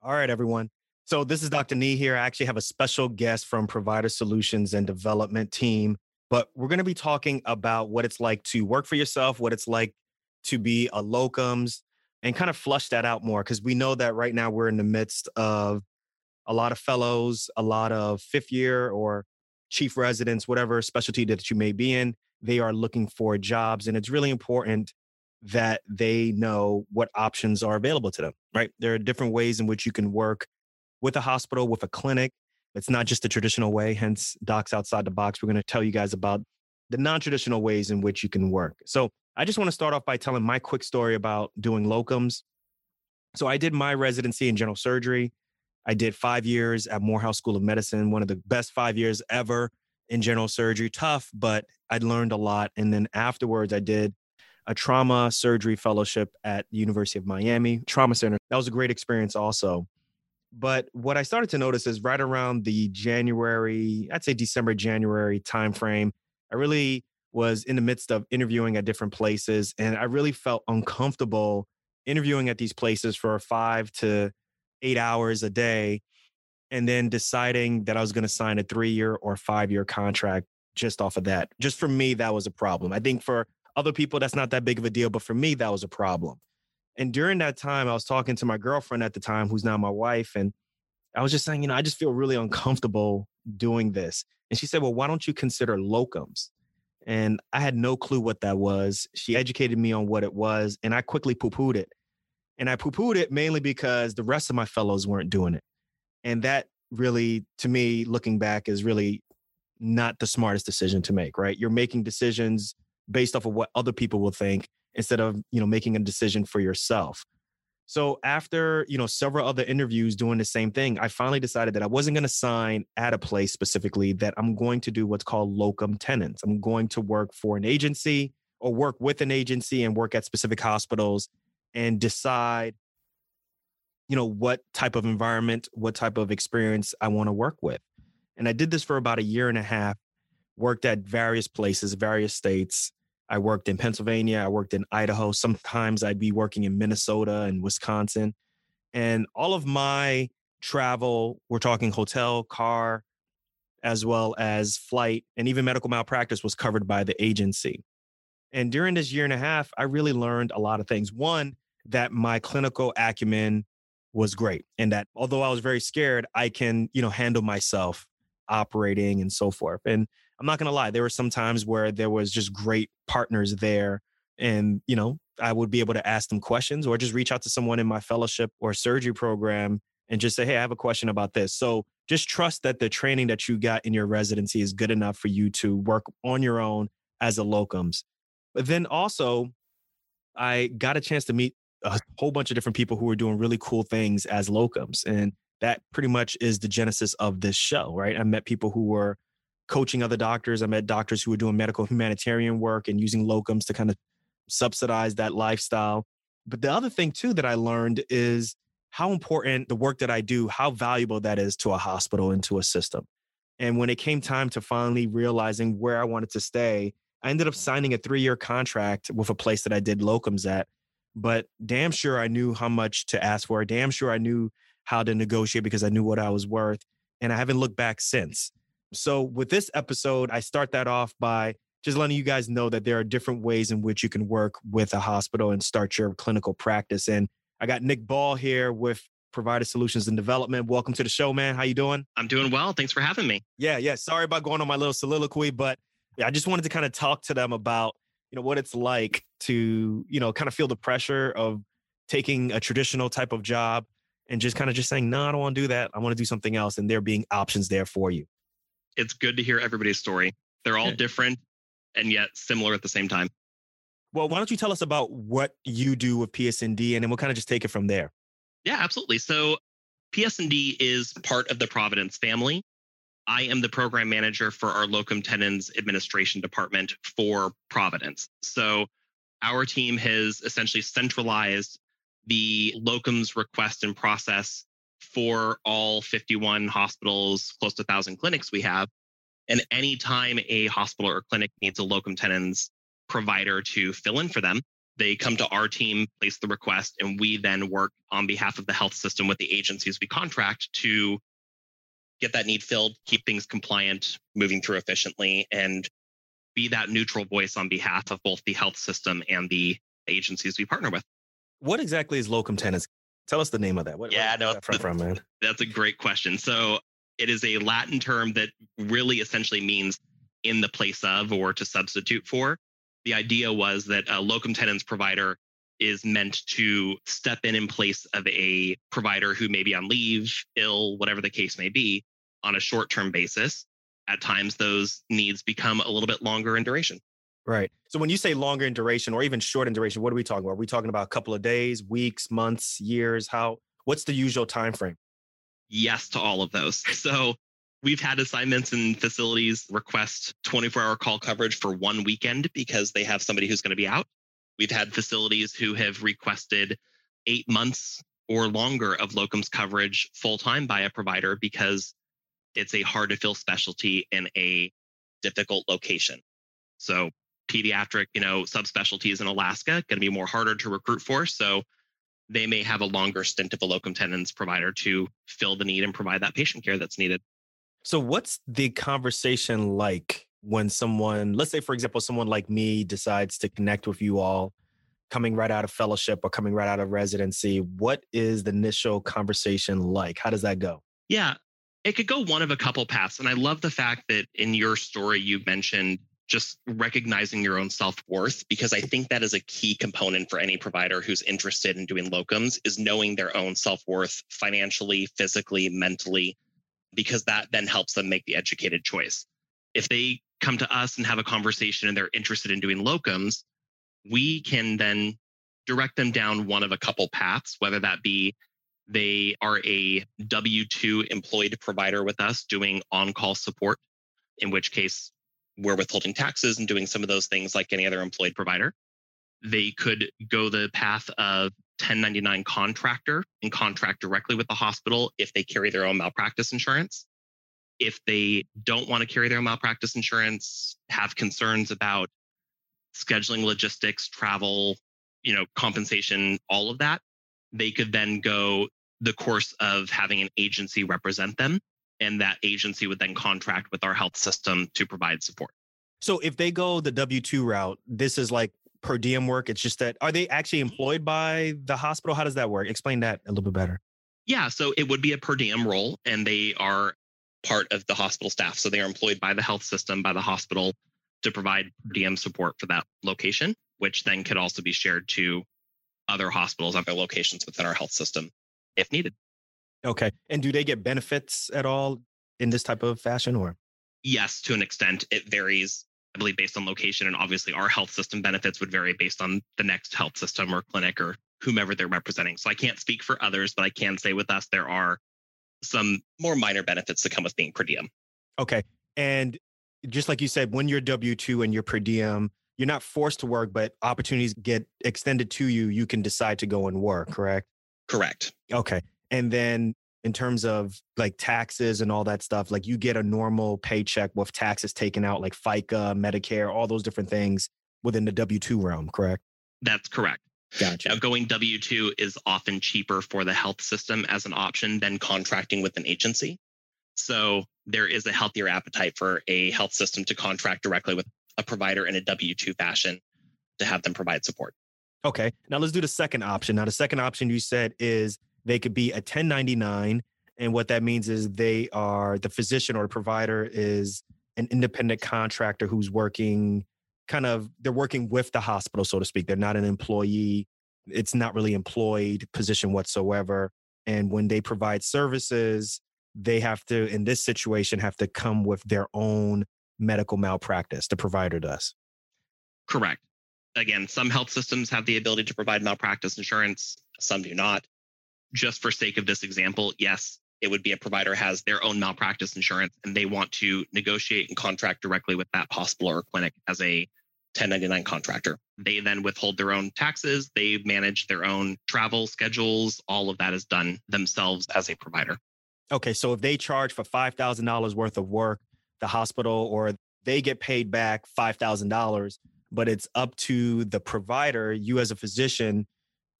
All right, everyone. So this is Dr. Nii here. I actually have a special guest from Provider Solutions and Development team, but we're going to be talking about what it's like to work for yourself, what it's like to be a locums, and kind of flush that out more because we know that right now we're in the midst of a lot of fellows, a lot of fifth year or chief residents, whatever specialty that you may be in, they are looking for jobs, and it's really important that they know what options are available to them, right? There are different ways in which you can work with a hospital, with a clinic. It's not just the traditional way, hence Docs Outside the Box. We're going to tell you guys about the non traditional ways in which you can work. So, I just want to start off by telling my quick story about doing locums. So, I did my residency in general surgery. I did five years at Morehouse School of Medicine, one of the best five years ever in general surgery. Tough, but I'd learned a lot. And then afterwards, I did a trauma surgery fellowship at the University of Miami Trauma Center. That was a great experience also. But what I started to notice is right around the January, I'd say December, January timeframe, I really was in the midst of interviewing at different places. And I really felt uncomfortable interviewing at these places for five to eight hours a day. And then deciding that I was going to sign a three year or five year contract just off of that. Just for me, that was a problem. I think for other people, that's not that big of a deal. But for me, that was a problem. And during that time, I was talking to my girlfriend at the time, who's now my wife. And I was just saying, you know, I just feel really uncomfortable doing this. And she said, well, why don't you consider locums? And I had no clue what that was. She educated me on what it was, and I quickly poo pooed it. And I poo pooed it mainly because the rest of my fellows weren't doing it. And that really, to me, looking back, is really not the smartest decision to make, right? You're making decisions based off of what other people will think instead of you know making a decision for yourself. So after you know several other interviews doing the same thing i finally decided that i wasn't going to sign at a place specifically that i'm going to do what's called locum tenens. I'm going to work for an agency or work with an agency and work at specific hospitals and decide you know what type of environment what type of experience i want to work with. And i did this for about a year and a half worked at various places various states I worked in Pennsylvania, I worked in Idaho. Sometimes I'd be working in Minnesota and Wisconsin. And all of my travel, we're talking hotel, car, as well as flight, and even medical malpractice was covered by the agency. And during this year and a half, I really learned a lot of things. One, that my clinical acumen was great and that although I was very scared, I can, you know, handle myself operating and so forth. And I'm not gonna lie, there were some times where there was just great partners there, and you know, I would be able to ask them questions or just reach out to someone in my fellowship or surgery program and just say, "Hey, I have a question about this." So just trust that the training that you got in your residency is good enough for you to work on your own as a locums. But then also, I got a chance to meet a whole bunch of different people who were doing really cool things as locums. And that pretty much is the genesis of this show, right? I met people who were coaching other doctors. I met doctors who were doing medical humanitarian work and using locums to kind of subsidize that lifestyle. But the other thing too that I learned is how important the work that I do, how valuable that is to a hospital and to a system. And when it came time to finally realizing where I wanted to stay, I ended up signing a three year contract with a place that I did locums at. But damn sure I knew how much to ask for. Damn sure I knew how to negotiate because I knew what I was worth. And I haven't looked back since. So, with this episode, I start that off by just letting you guys know that there are different ways in which you can work with a hospital and start your clinical practice. And I got Nick Ball here with Provider Solutions and Development. Welcome to the show, man. How you doing? I'm doing well. Thanks for having me. Yeah, yeah. Sorry about going on my little soliloquy, but I just wanted to kind of talk to them about, you know, what it's like to, you know, kind of feel the pressure of taking a traditional type of job and just kind of just saying, no, I don't want to do that. I want to do something else. And there being options there for you it's good to hear everybody's story. They're all different and yet similar at the same time. Well, why don't you tell us about what you do with PS&D and then we'll kind of just take it from there. Yeah, absolutely. So PS&D is part of the Providence family. I am the program manager for our locum tenens administration department for Providence. So our team has essentially centralized the locums request and process for all 51 hospitals, close to 1,000 clinics we have. And anytime a hospital or clinic needs a locum tenens provider to fill in for them, They come to our team, place the request, and we then work on behalf of the health system with the agencies we contract to get that need filled, keep things compliant, moving through efficiently, and be that neutral voice on behalf of both the health system and the agencies we partner with. What exactly is locum tenens? Tell us the name of that. What, yeah, no, that from, from, man? That's a great question. So it is a Latin term that really essentially means in the place of or to substitute for. The idea was that a locum tenens provider is meant to step in in place of a provider who may be on leave, ill, whatever the case may be, on a short term basis. At times, those needs become a little bit longer in duration. Right. So when you say longer in duration or even short in duration, what are we talking about? Are we talking about a couple of days, weeks, months, years? How what's the usual time frame? Yes to all of those. So we've had assignments and facilities request 24 hour call coverage for one weekend because they have somebody who's going to be out. We've had facilities who have requested eight months or longer of locums coverage full time by a provider because it's a hard to fill specialty in a difficult location. So pediatric, you know, subspecialties in Alaska going to be more harder to recruit for. So they may have a longer stint of a locum tenens provider to fill the need and provide that patient care that's needed. So what's the conversation like when someone, let's say for example, someone like me decides to connect with you all coming right out of fellowship or coming right out of residency, what is the initial conversation like? How does that go? Yeah, it could go one of a couple paths. And I love the fact that in your story, you mentioned just recognizing your own self-worth because i think that is a key component for any provider who's interested in doing locums is knowing their own self-worth financially physically mentally because that then helps them make the educated choice. If they come to us and have a conversation and they're interested in doing locums we can then direct them down one of a couple paths whether that be they are a w2 employed provider with us doing on-call support in which case we're withholding taxes and doing some of those things like any other employed provider. They could go the path of 1099 contractor and contract directly with the hospital if they carry their own malpractice insurance. If they don't want to carry their malpractice insurance, have concerns about scheduling logistics, travel, you know, compensation, all of that, they could then go the course of having an agency represent them and that agency would then contract with our health system to provide support. So if they go the W 2 route, this is like per diem work. It's just that, are they actually employed by the hospital? How does that work? Explain that a little bit better. Yeah. So it would be a per diem role, and they are part of the hospital staff. So they are employed by the health system, by the hospital to provide per diem support for that location, which then could also be shared to other hospitals, other locations within our health system if needed. Okay. And do they get benefits at all in this type of fashion or? Yes, to an extent. It varies, I believe, based on location. And obviously, our health system benefits would vary based on the next health system or clinic or whomever they're representing. So I can't speak for others, but I can say with us, there are some more minor benefits that come with being per diem. Okay. And just like you said, when you're W 2 and you're per diem, you're not forced to work, but opportunities get extended to you. You can decide to go and work, correct? Correct. Okay. And then in terms of like taxes and all that stuff, like you get a normal paycheck with taxes taken out, like FICA, Medicare, all those different things within the W 2 realm, correct? That's correct. Gotcha. Now, going W 2 is often cheaper for the health system as an option than contracting with an agency. So there is a healthier appetite for a health system to contract directly with a provider in a W 2 fashion to have them provide support. Okay. Now let's do the second option. Now, the second option you said is they could be a 1099. And what that means is they are the physician or the provider is an independent contractor who's working kind of, they're working with the hospital, so to speak. They're not an employee. It's not really employed position whatsoever. And when they provide services, they have to, in this situation, have to come with their own medical malpractice. The provider does. Correct. Again, some health systems have the ability to provide malpractice insurance, some do not just for sake of this example, yes, it would be a provider has their own malpractice insurance and they want to negotiate and contract directly with that hospital or clinic as a 1099 contractor. They then withhold their own taxes, they manage their own travel schedules, all of that is done themselves as a provider. Okay, so if they charge for $5,000 worth of work, the hospital or they get paid back $5,000, but it's up to the provider, you as a physician,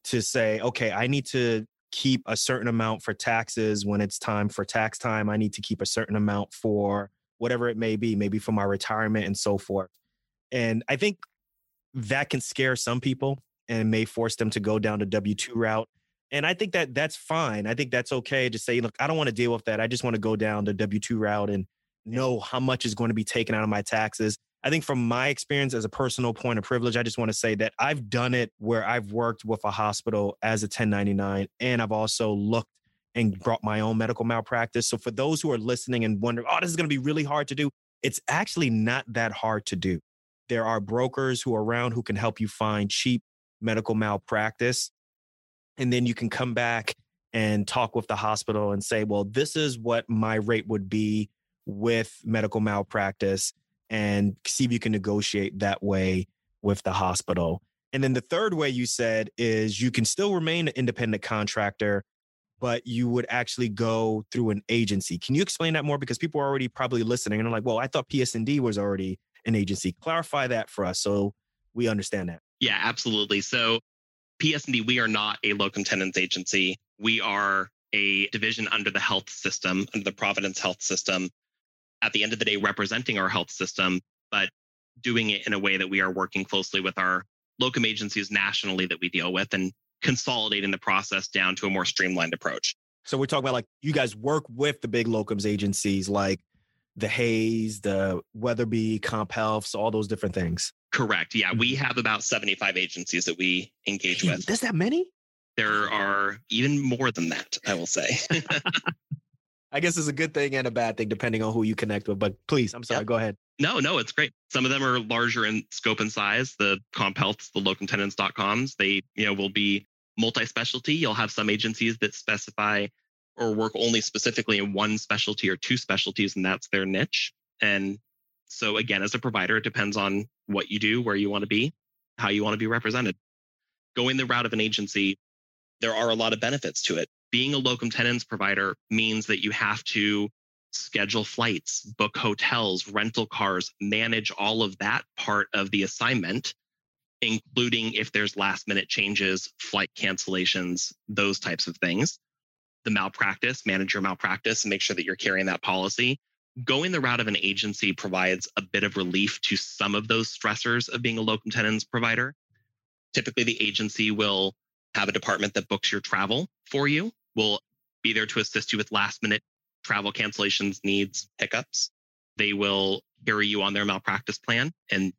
to say, okay, I need to keep a certain amount for taxes when it's time for tax time. I need to keep a certain amount for whatever it may be, maybe for my retirement and so forth. And I think that can scare some people and may force them to go down the W 2 route. And I think that that's fine. I think that's okay to say, look, I don't want to deal with that. I just want to go down the W 2 route and know how much is going to be taken out of my taxes. I think from my experience as a personal point of privilege, I just want to say that I've done it where I've worked with a hospital as a 1099 and I've also looked and brought my own medical malpractice. So for those who are listening and wondering, oh, this is going to be really hard to do, it's actually not that hard to do. There are brokers who are around who can help you find cheap medical malpractice. And then you can come back and talk with the hospital and say, well, this is what my rate would be with medical malpractice and see if you can negotiate that way with the hospital. And then the third way you said is you can still remain an independent contractor, but you would actually go through an agency. Can you explain that more? Because people are already probably listening and they're like, well, I thought PS&D was already an agency. Clarify that for us so we understand that. Yeah, absolutely. So PS&D, we are not a locum tenens agency. We are a division under the health system, under the Providence Health System at the end of the day representing our health system, but doing it in a way that we are working closely with our locum agencies nationally that we deal with and consolidating the process down to a more streamlined approach. So we're talking about like you guys work with the big locums agencies like the Hayes, the Weatherby, CompHealth, all those different things. Correct. Yeah, we mm-hmm. have about 75 agencies that we engage with. There's that many? There are even more than that, I will say. I guess it's a good thing and a bad thing depending on who you connect with. But please, I'm sorry, yep. go ahead. No, no, it's great. Some of them are larger in scope and size. The CompHealth, the locumtenens.coms, they, you know, will be multi-specialty. You'll have some agencies that specify or work only specifically in one specialty or two specialties, and that's their niche. And so again, as a provider, it depends on what you do, where you want to be, how you want to be represented. Going the route of an agency, there are a lot of benefits to it being a locum tenens provider means that you have to schedule flights, book hotels, rental cars, manage all of that part of the assignment, including if there's last minute changes, flight cancellations, those types of things. The malpractice, manage your malpractice and make sure that you're carrying that policy. Going the route of an agency provides a bit of relief to some of those stressors of being a locum tenens provider. Typically, the agency will have a department that books your travel for you will be there to assist you with last minute travel cancellations, needs, hiccups. They will carry you on their malpractice plan and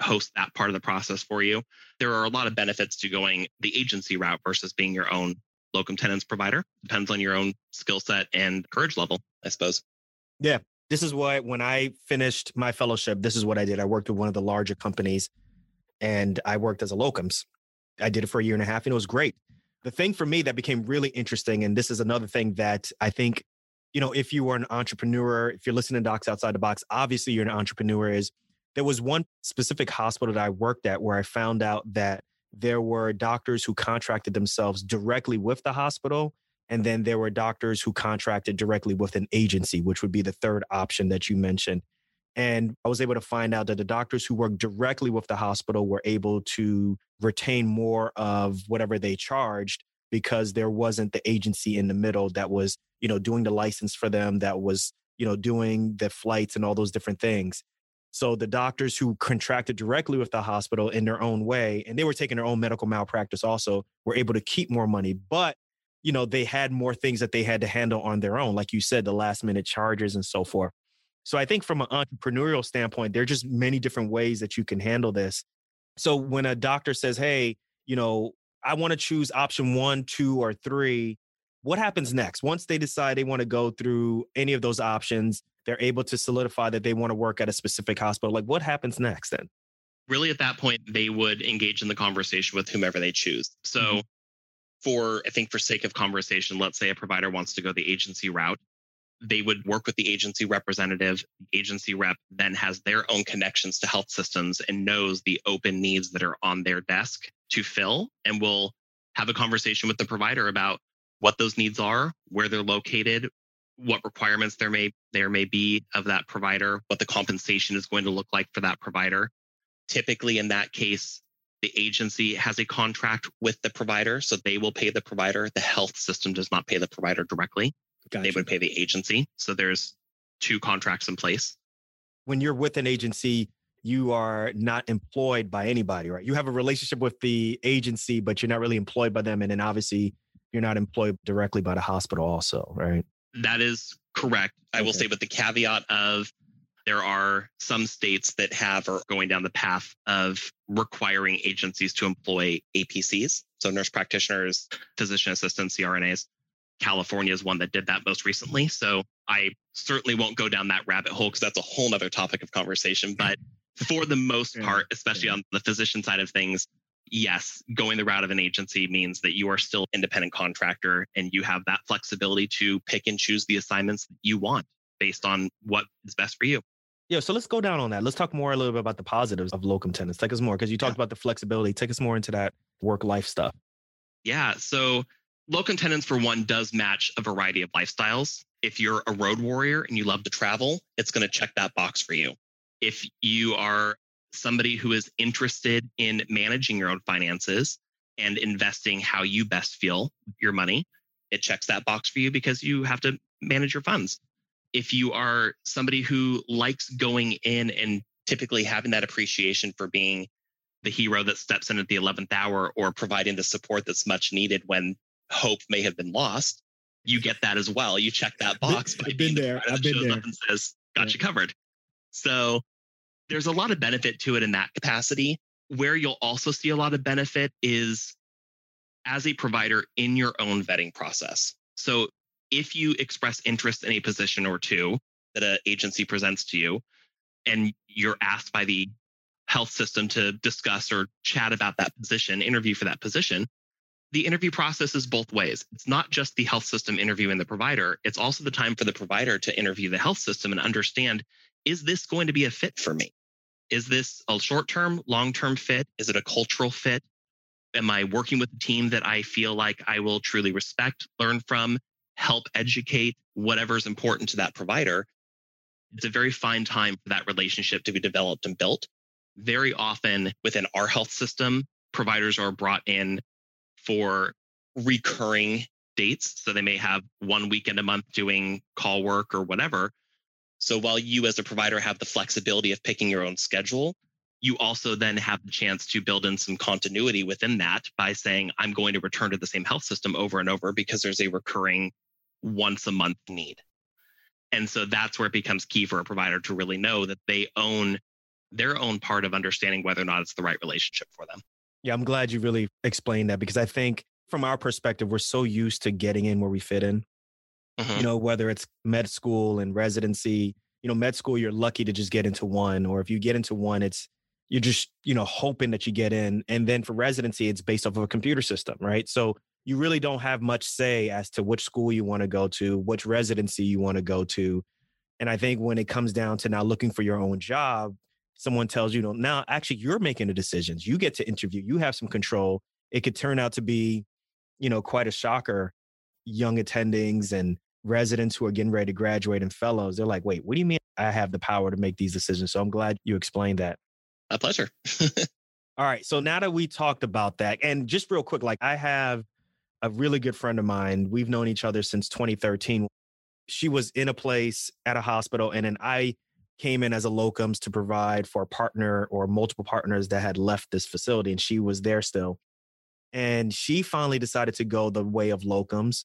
host that part of the process for you. There are a lot of benefits to going the agency route versus being your own locum tenens provider. Depends on your own skill set and courage level, I suppose. Yeah. This is why when I finished my fellowship, this is what I did. I worked with one of the larger companies and I worked as a locums. I did it for a year and a half and it was great the thing for me that became really interesting, and this is another thing that I think, you know, if you were an entrepreneur, if you're listening to Docs Outside the Box, obviously you're an entrepreneur, is there was one specific hospital that I worked at where I found out that there were doctors who contracted themselves directly with the hospital. And then there were doctors who contracted directly with an agency, which would be the third option that you mentioned. And I was able to find out that the doctors who worked directly with the hospital were able to retain more of whatever they charged because there wasn't the agency in the middle that was, you know, doing the license for them, that was, you know, doing the flights and all those different things. So the doctors who contracted directly with the hospital in their own way, and they were taking their own medical malpractice also, were able to keep more money. But, you know, they had more things that they had to handle on their own. Like you said, the last minute charges and so forth. So I think from an entrepreneurial standpoint, there are just many different ways that you can handle this. So when a doctor says, hey, you know, I want to choose option one, two, or three, what happens next? Once they decide they want to go through any of those options, they're able to solidify that they want to work at a specific hospital. Like what happens next then? Really, at that point, they would engage in the conversation with whomever they choose. So, mm-hmm. for I think for sake of conversation, let's say a provider wants to go the agency route they would work with the agency representative. The agency rep then has their own connections to health systems and knows the open needs that are on their desk to fill and will have a conversation with the provider about what those needs are, where they're located, what requirements there may there may be of that provider, what the compensation is going to look like for that provider. Typically, in that case, the agency has a contract with the provider, so they will pay the provider. The health system does not pay the provider directly. Gotcha. They would pay the agency. So there's two contracts in place. When you're with an agency, you are not employed by anybody, right? You have a relationship with the agency, but you're not really employed by them. And then obviously, you're not employed directly by the hospital, also, right? That is correct. I okay. will say with the caveat of there are some states that have or going down the path of requiring agencies to employ APCs, so nurse practitioners, physician assistants, CRNAs. California is one that did that most recently. So I certainly won't go down that rabbit hole because that's a whole other topic of conversation. But for the most part, especially on the physician side of things, yes, going the route of an agency means that you are still independent contractor and you have that flexibility to pick and choose the assignments that you want based on what is best for you. Yeah, so let's go down on that. Let's talk more a little bit about the positives of locum tenens. Take us more because you talked yeah. about the flexibility. Take us more into that work life stuff. Yeah, so locum tenens for one does match a variety of lifestyles. If you're a road warrior and you love to travel, it's going to check that box for you. If you are somebody who is interested in managing your own finances and investing how you best feel your money, it checks that box for you because you have to manage your funds if you are somebody who likes going in and typically having that appreciation for being the hero that steps in at the 11th hour or providing the support that's much needed when hope may have been lost, you get that as well. You check that box I've been there. I've been there. and says, "Got yeah. you covered." So there's a lot of benefit to it in that capacity. Where you'll also see a lot of benefit is as a provider in your own vetting process. So if you express interest in a position or two that an agency presents to you, and you're asked by the health system to discuss or chat about that position, interview for that position, the interview process is both ways. It's not just the health system interviewing the provider, it's also the time for the provider to interview the health system and understand is this going to be a fit for me? Is this a short term, long term fit? Is it a cultural fit? Am I working with a team that I feel like I will truly respect, learn from, help educate whatever's important to that provider. It's a very fine time for that relationship to be developed and built. Very often within our health system, providers are brought in for recurring dates. So they may have one weekend a month doing call work or whatever. So while you as a provider have the flexibility of picking your own schedule, you also then have the chance to build in some continuity within that by saying, I'm going to return to the same health system over and over because there's a recurring once a month need. And so that's where it becomes key for a provider to really know that they own their own part of understanding whether or not it's the right relationship for them. Yeah, I'm glad you really explained that because I think from our perspective, we're so used to getting in where we fit in. Mm-hmm. You know, whether it's med school and residency, you know, med school, you're lucky to just get into one. Or if you get into one, it's you're just you know hoping that you get in and then for residency it's based off of a computer system right so you really don't have much say as to which school you want to go to which residency you want to go to and i think when it comes down to now looking for your own job someone tells you, you know now actually you're making the decisions you get to interview you have some control it could turn out to be you know quite a shocker young attendings and residents who are getting ready to graduate and fellows they're like wait what do you mean i have the power to make these decisions so i'm glad you explained that a pleasure. All right. So now that we talked about that, and just real quick, like I have a really good friend of mine. We've known each other since 2013. She was in a place at a hospital, and then I came in as a locums to provide for a partner or multiple partners that had left this facility, and she was there still. And she finally decided to go the way of locums,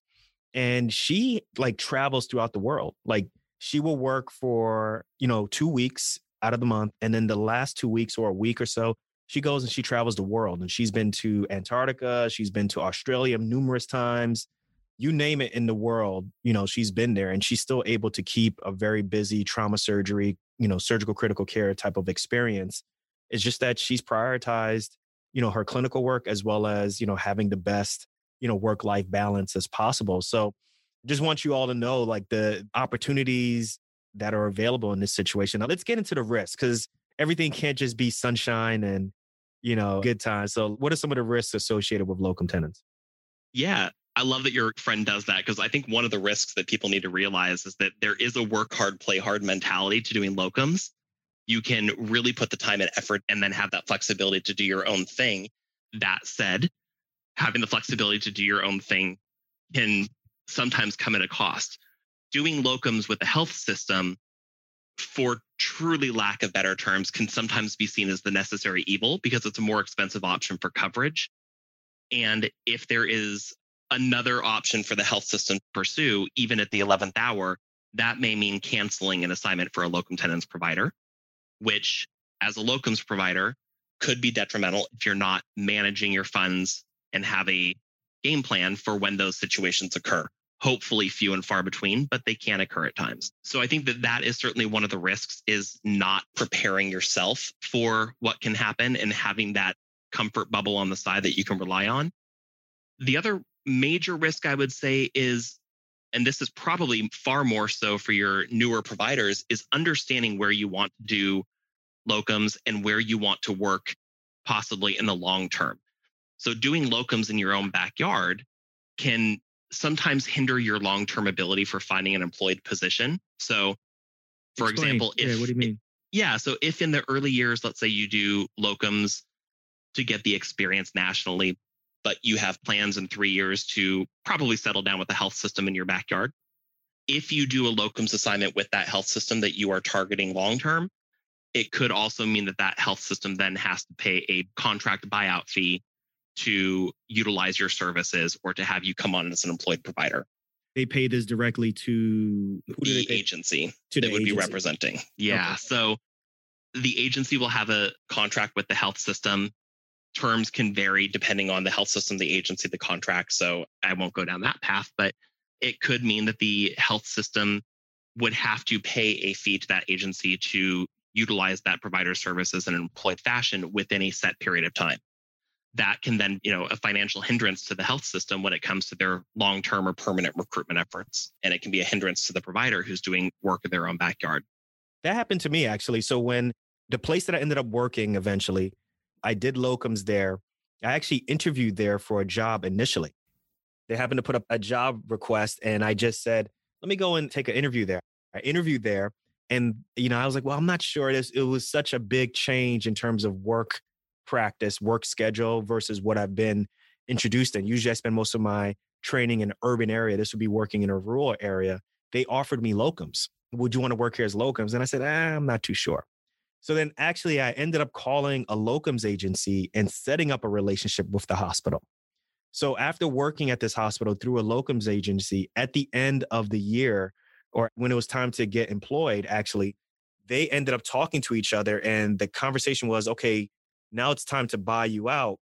and she like travels throughout the world. Like she will work for you know two weeks out of the month. And then the last two weeks or a week or so, she goes and she travels the world. And she's been to Antarctica, she's been to Australia numerous times. You name it in the world, you know, she's been there and she's still able to keep a very busy trauma surgery, you know, surgical critical care type of experience. It's just that she's prioritized, you know, her clinical work as well as, you know, having the best, you know, work life balance as possible. So just want you all to know like the opportunities that are available in this situation. Now let's get into the risks because everything can't just be sunshine and you know good times. So what are some of the risks associated with locum tenens? Yeah, I love that your friend does that because I think one of the risks that people need to realize is that there is a work hard, play hard mentality to doing locums. you can really put the time and effort and then have that flexibility to do your own thing. That said, having the flexibility to do your own thing can sometimes come at a cost. Doing locums with the health system, for truly lack of better terms, can sometimes be seen as the necessary evil because it's a more expensive option for coverage. And if there is another option for the health system to pursue, even at the 11th hour, that may mean canceling an assignment for a locum tenens provider, which, as a locums provider, could be detrimental if you're not managing your funds and have a game plan for when those situations occur. Hopefully few and far between, but they can occur at times. So I think that that is certainly one of the risks is not preparing yourself for what can happen and having that comfort bubble on the side that you can rely on. The other major risk I would say is and this is probably far more so for your newer providers is understanding where you want to do locums and where you want to work possibly in the long term. So doing locums in your own backyard can sometimes hinder your long-term ability for finding an employed position. So for Explain. example, if yeah, what do you mean? yeah, so if in the early years, let's say you do locums to get the experience nationally, but you have plans in three years to probably settle down with the health system in your backyard. If you do a locums assignment with that health system that you are targeting long term, it could also mean that that health system then has to pay a contract buyout fee to utilize your services or to have you come on as an employed provider. They pay this directly to who The agency to that the would be representing. Yeah. Okay. So the agency will have a contract with the health system. Terms can vary depending on the health system, the agency, the contract. So I won't go down that path, but it could mean that the health system would have to pay a fee to that agency to utilize that provider services in an employed fashion within a set period of time. That can then, you know, a financial hindrance to the health system when it comes to their long-term or permanent recruitment efforts. And it can be a hindrance to the provider who's doing work in their own backyard. That happened to me actually. So when the place that I ended up working eventually, I did locums there. I actually interviewed there for a job initially. They happened to put up a job request and I just said, let me go and take an interview there. I interviewed there and you know, I was like, well, I'm not sure. It, is, it was such a big change in terms of work practice, work schedule versus what I've been introduced in. Usually I spend most of my training in an urban area. This would be working in a rural area. They offered me locums. Would you want to work here as locums? And I said, ah, I'm not too sure. So then actually I ended up calling a locums agency and setting up a relationship with the hospital. So after working at this hospital through a locums agency at the end of the year, or when it was time to get employed, actually, they ended up talking to each other. And the conversation was, okay, now it's time to buy you out.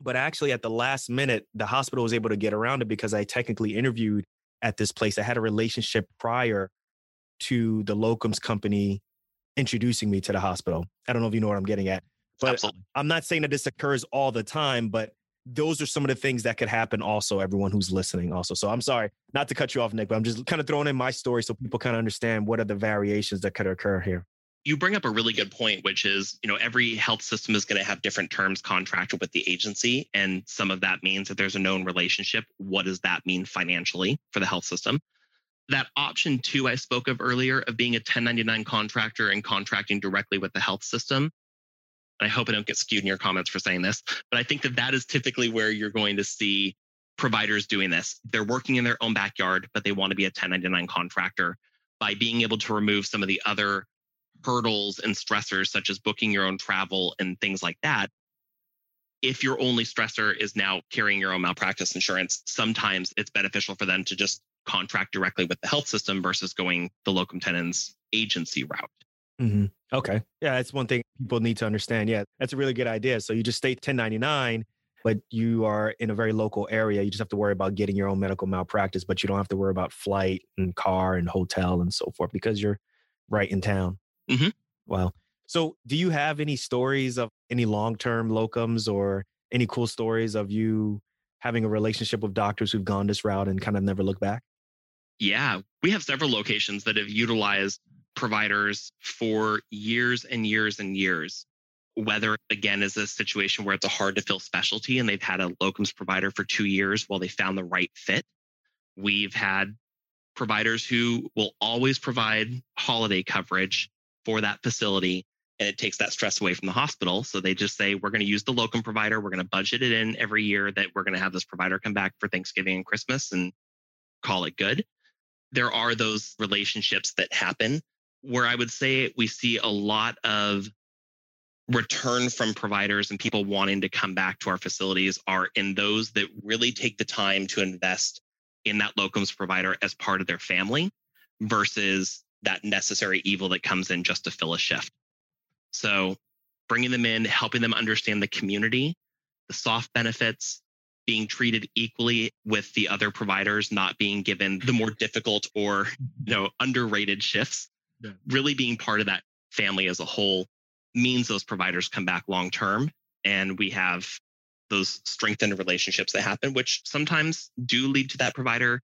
But actually, at the last minute, the hospital was able to get around it because I technically interviewed at this place. I had a relationship prior to the locums company introducing me to the hospital. I don't know if you know what I'm getting at. But Absolutely. I'm not saying that this occurs all the time, but those are some of the things that could happen also, everyone who's listening also. So I'm sorry not to cut you off, Nick, but I'm just kind of throwing in my story so people kind of understand what are the variations that could occur here. you bring up a really good point, which is, you know, every health system is going to have different terms contracted with the agency. And some of that means that there's a known relationship. What does that mean financially for the health system? That option two I spoke of earlier of being a 1099 contractor and contracting directly with the health system. And I hope I don't get skewed in your comments for saying this, but I think that that is typically where you're going to see providers doing this. They're working in their own backyard, but they want to be a 1099 contractor by being able to remove some of the other hurdles and stressors such as booking your own travel and things like that if your only stressor is now carrying your own malpractice insurance sometimes it's beneficial for them to just contract directly with the health system versus going the locum tenens agency route Mm-hmm. Okay. Yeah, that's one thing people need to understand. Yeah, that's a really good idea. So you just stay 1099, but you are in a very local area. You just have to worry about getting your own medical malpractice, but you don't have to worry about flight and car and hotel and so forth because you're right in town. Mhm. Wow. So do you have any stories of any long term locums or any cool stories of you having a relationship with doctors who've gone this route and kind of never look back? Yeah we have several locations that have utilized providers for years and years and years whether again is a situation where it's a hard to fill specialty and they've had a locums provider for two years while they found the right fit we've had providers who will always provide holiday coverage for that facility and it takes that stress away from the hospital. So they just say, we're going to use the locum provider. We're going to budget it in every year that we're going to have this provider come back for Thanksgiving and Christmas and call it good. There are those relationships that happen where I would say we see a lot of return from providers and people wanting to come back to our facilities are in those that really take the time to invest in that locums provider as part of their family versus that necessary evil that comes in just to fill a shift. So bringing them in, helping them understand the community, the soft benefits, being treated equally with the other providers, not being given the more difficult or you know underrated shifts. Yeah. Really being part of that family as a whole means those providers come back long term, and we have those strengthened relationships that happen, which sometimes do lead to that provider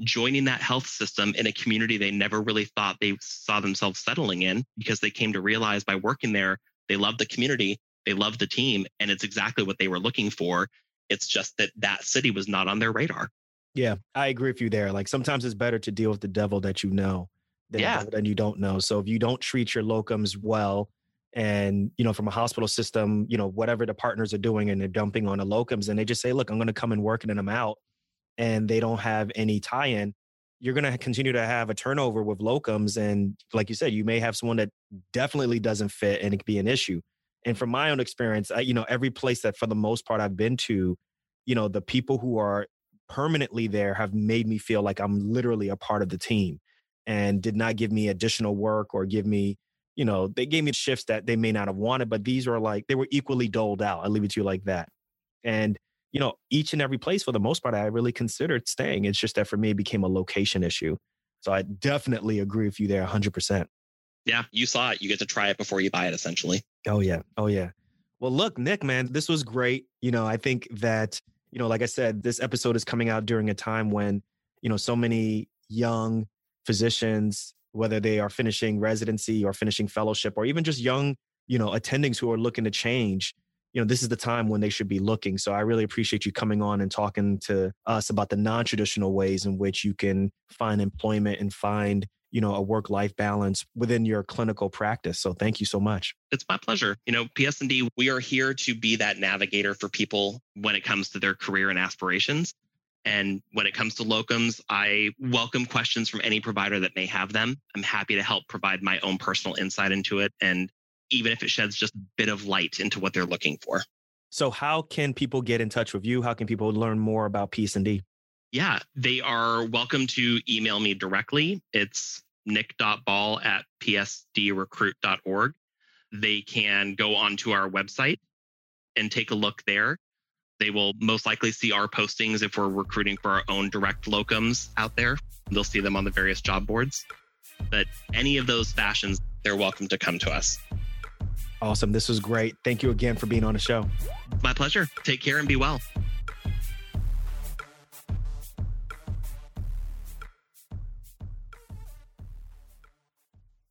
joining that health system in a community they never really thought they saw themselves settling in because they came to realize by working there, they love the community, they love the team, and it's exactly what they were looking for. It's just that that city was not on their radar. Yeah, I agree with you there. Like sometimes it's better to deal with the devil that you know than yeah. than you don't know. So if you don't treat your locums well, and you know from a hospital system, you know whatever the partners are doing, and they're dumping on the locums, and they just say, "Look, I'm going to come and work, and then I'm out." and they don't have any tie-in, you're going to continue to have a turnover with locums. And like you said, you may have someone that definitely doesn't fit and it could be an issue. And from my own experience, I, you know, every place that for the most part I've been to, you know, the people who are permanently there have made me feel like I'm literally a part of the team and did not give me additional work or give me, you know, they gave me shifts that they may not have wanted, but these were like, they were equally doled out. I leave it to you like that. And you know, each and every place for the most part, I really considered staying. It's just that for me, it became a location issue. So I definitely agree with you there 100%. Yeah, you saw it. You get to try it before you buy it, essentially. Oh, yeah. Oh, yeah. Well, look, Nick, man, this was great. You know, I think that, you know, like I said, this episode is coming out during a time when, you know, so many young physicians, whether they are finishing residency or finishing fellowship or even just young, you know, attendings who are looking to change, you know this is the time when they should be looking so i really appreciate you coming on and talking to us about the non-traditional ways in which you can find employment and find you know a work life balance within your clinical practice so thank you so much it's my pleasure you know PS&D we are here to be that navigator for people when it comes to their career and aspirations and when it comes to locums, I welcome questions from any provider that may have them. I'm happy to help provide my own personal insight into it and even if it sheds just a bit of light into what they're looking for. So, how can people get in touch with you? How can people learn more about PS&D? Yeah, they are welcome to email me directly. It's nick.ball at psdrecruit.org. They can go onto our website and take a look there. They will most likely see our postings if we're recruiting for our own direct locums out there. They'll see them on the various job boards. But any of those fashions, they're welcome to come to us. Awesome. This was great. Thank you again for being on the show. My pleasure. Take care and be well.